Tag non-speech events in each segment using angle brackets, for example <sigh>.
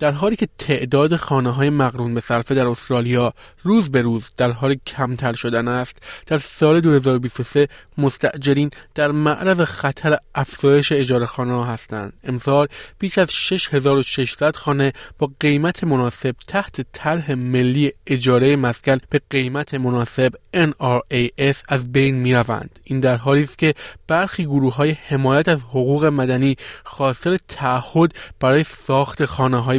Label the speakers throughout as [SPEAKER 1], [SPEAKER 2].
[SPEAKER 1] در حالی که تعداد خانه های مقرون به صرفه در استرالیا روز به روز در حال کمتر شدن است در سال 2023 مستجرین در معرض خطر افزایش اجاره خانه هستند امسال بیش از 6600 خانه با قیمت مناسب تحت طرح ملی اجاره مسکن به قیمت مناسب NRAS از بین می روند. این در حالی است که برخی گروه های حمایت از حقوق مدنی خواستار تعهد برای ساخت خانه های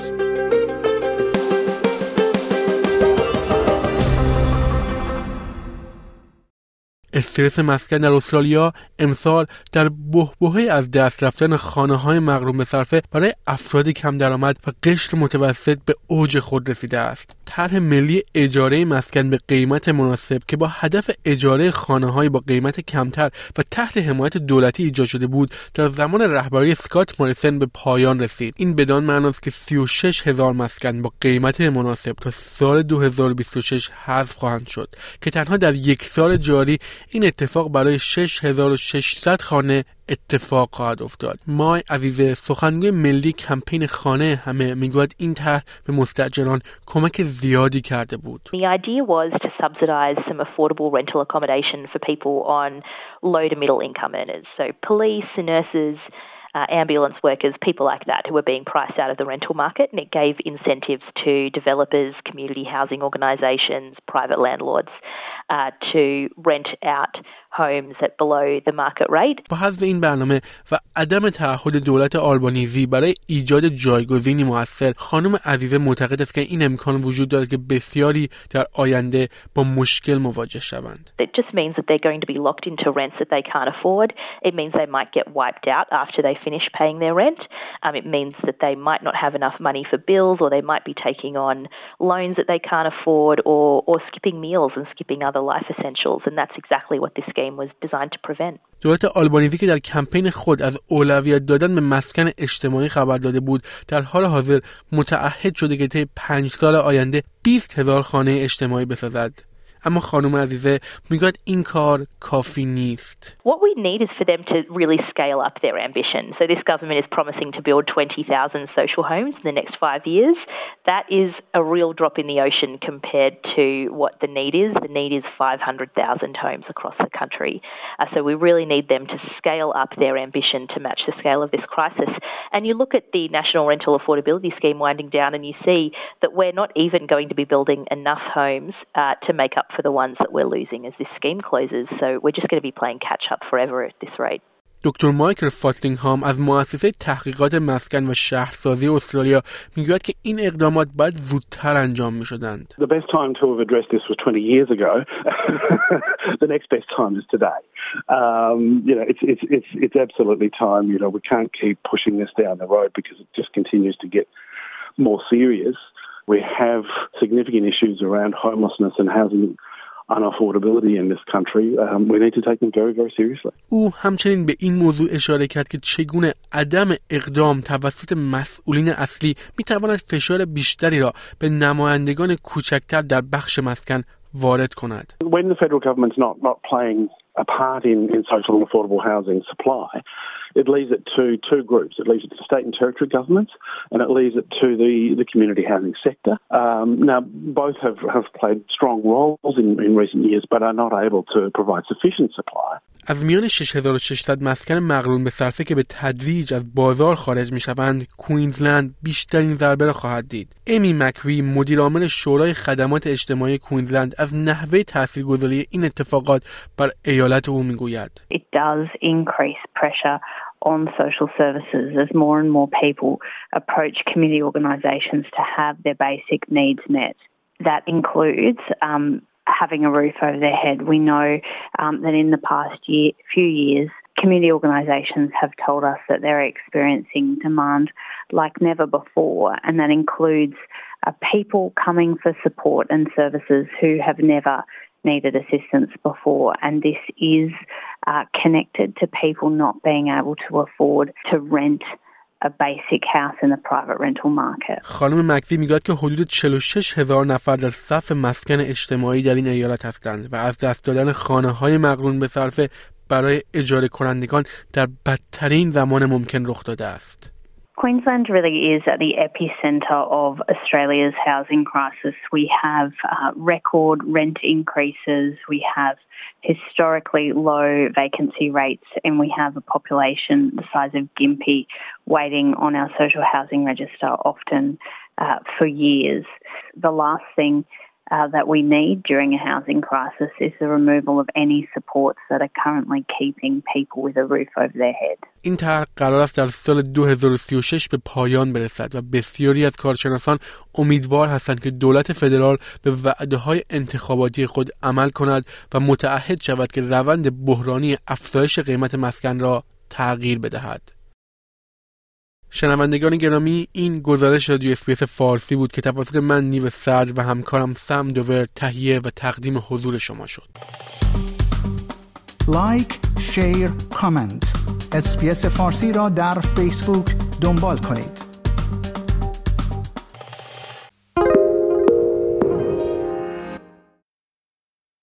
[SPEAKER 1] استرس مسکن در استرالیا امسال در بهبهه از دست رفتن خانه های مغروم به صرفه برای افراد کم درآمد و قشر متوسط به اوج خود رسیده است. طرح ملی اجاره مسکن به قیمت مناسب که با هدف اجاره خانه های با قیمت کمتر و تحت حمایت دولتی ایجاد شده بود در زمان رهبری سکات موریسن به پایان رسید. این بدان معناست که 36 هزار مسکن با قیمت مناسب تا سال 2026 حذف خواهند شد که تنها در یک سال جاری این اتفاق برای 6600 خانه اتفاق خواهد افتاد مای عزیز سخنگوی ملی کمپین خانه همه می‌گوید این طرح به مستاجران کمک زیادی کرده بود
[SPEAKER 2] The idea was to subsidize some affordable rental accommodation for people on low to middle income earners so police nurses uh, ambulance workers, people like that who were being priced out of the rental market, and it gave incentives to developers, community housing organisations, private landlords uh, to rent out homes at below the market rate.
[SPEAKER 1] با حذف این برنامه و عدم تعهد دولت آلبانیزی برای ایجاد جایگزینی موثر خانم عزیزه معتقد است که این امکان وجود دارد که بسیاری در آینده با مشکل مواجه شوند.
[SPEAKER 2] It just means that they're going to be locked into rents that they can't afford. It means they might get wiped out after they finish paying their rent. Um, it means that they might not have enough money for bills or they might be taking on loans that they can't afford or, or skipping meals and skipping other life essentials. And that's exactly what this scheme was designed to prevent.
[SPEAKER 1] دولت آلبانیزی که در کمپین خود از اولویت دادن به مسکن اجتماعی خبر داده بود در حال حاضر متعهد شده که طی پنج سال آینده 20 هزار خانه اجتماعی بسازد اما خانم عزیزه میگوید این کار کافی نیست.
[SPEAKER 2] What we need is for them to really scale up their ambition. So this government is promising to build 20,000 social homes in the next five years. That is a real drop in the ocean compared to what the need is. The need is 500,000 homes across the country. Uh, so we really need them to scale up their ambition to match the scale of this crisis. And you look at the National Rental Affordability Scheme winding down and you see that we're not even going to be building enough homes uh, to make up for the ones that we're losing as this scheme closes. So we're just going to be playing catch up forever at this rate.
[SPEAKER 1] دکتر مایکل فاتلینگهام از مؤسسه تحقیقات مسکن و شهرسازی استرالیا میگوید که این اقدامات باید زودتر انجام می شدند.
[SPEAKER 3] The best time to have addressed this was 20 years ago. <laughs> the next best time is today. Um, you know, it's, it's, it's, it's absolutely time. You know, we can't keep pushing this down the road because it just continues to get more serious. We have significant issues around homelessness and housing unaffordability in this country. Um, we need to take them very, very seriously.
[SPEAKER 1] او همچنین به این موضوع اشاره کرد که چگونه عدم اقدام توسط مسئولین اصلی می تواند فشار بیشتری را به نمایندگان کوچکتر در بخش مسکن وارد کند.
[SPEAKER 3] When the federal government's not, not playing a part in, in social and affordable housing supply, it leaves it to two groups. It leaves it to state and territory governments, and it leaves it to the, the community housing sector. Um, now, both have, have played strong roles in, in recent years, but are not able to provide sufficient supply.
[SPEAKER 1] از میان 6600 مسکن مقرون به صرفه که به تدریج از بازار خارج می شوند، کوینزلند بیشترین ضربه را خواهد دید. امی مکوی مدیرعامل شورای خدمات اجتماعی کوینزلند از نحوه تاثیرگذاری این اتفاقات بر ایالت او می‌گوید.
[SPEAKER 4] It does increase pressure on social services as more and more people approach community organisations to have their basic needs met. That includes um, having a roof over their head. We know um, that in the past year, few years, community organisations have told us that they're experiencing demand like never before, and that includes uh, people coming for support and services who have never needed assistance before, and this is uh, connected to people not being able to afford to rent a basic house in the private rental market.
[SPEAKER 1] خانم مکدی می‌گوید که حدود 46 هزار نفر در صف مسکن اجتماعی در این ایالت هستند و از دست دادن خانه های مقرون به صرفه برای اجاره کنندگان در بدترین زمان ممکن رخ داده است.
[SPEAKER 4] Queensland really is at the epicenter of Australia's housing crisis. We have uh, record rent increases, we have historically low vacancy rates, and we have a population the size of Gympie waiting on our social housing register often uh, for years. The last thing uh, that we need during a housing crisis is the removal of any supports that are currently keeping people with a roof over their head.
[SPEAKER 1] این طرح قرار است در سال 2036 به پایان برسد و بسیاری از کارشناسان امیدوار هستند که دولت فدرال به وعده های انتخاباتی خود عمل کند و متعهد شود که روند بحرانی افزایش قیمت مسکن را تغییر بدهد. شنوندگان گرامی این گزارش رادیو SBS فارسی بود که توسط من نیو صدر و همکارم سم دوور تهیه و تقدیم حضور شما شد.
[SPEAKER 5] like، share، comment SBS فارسی را در فیسبوک دنبال کنید.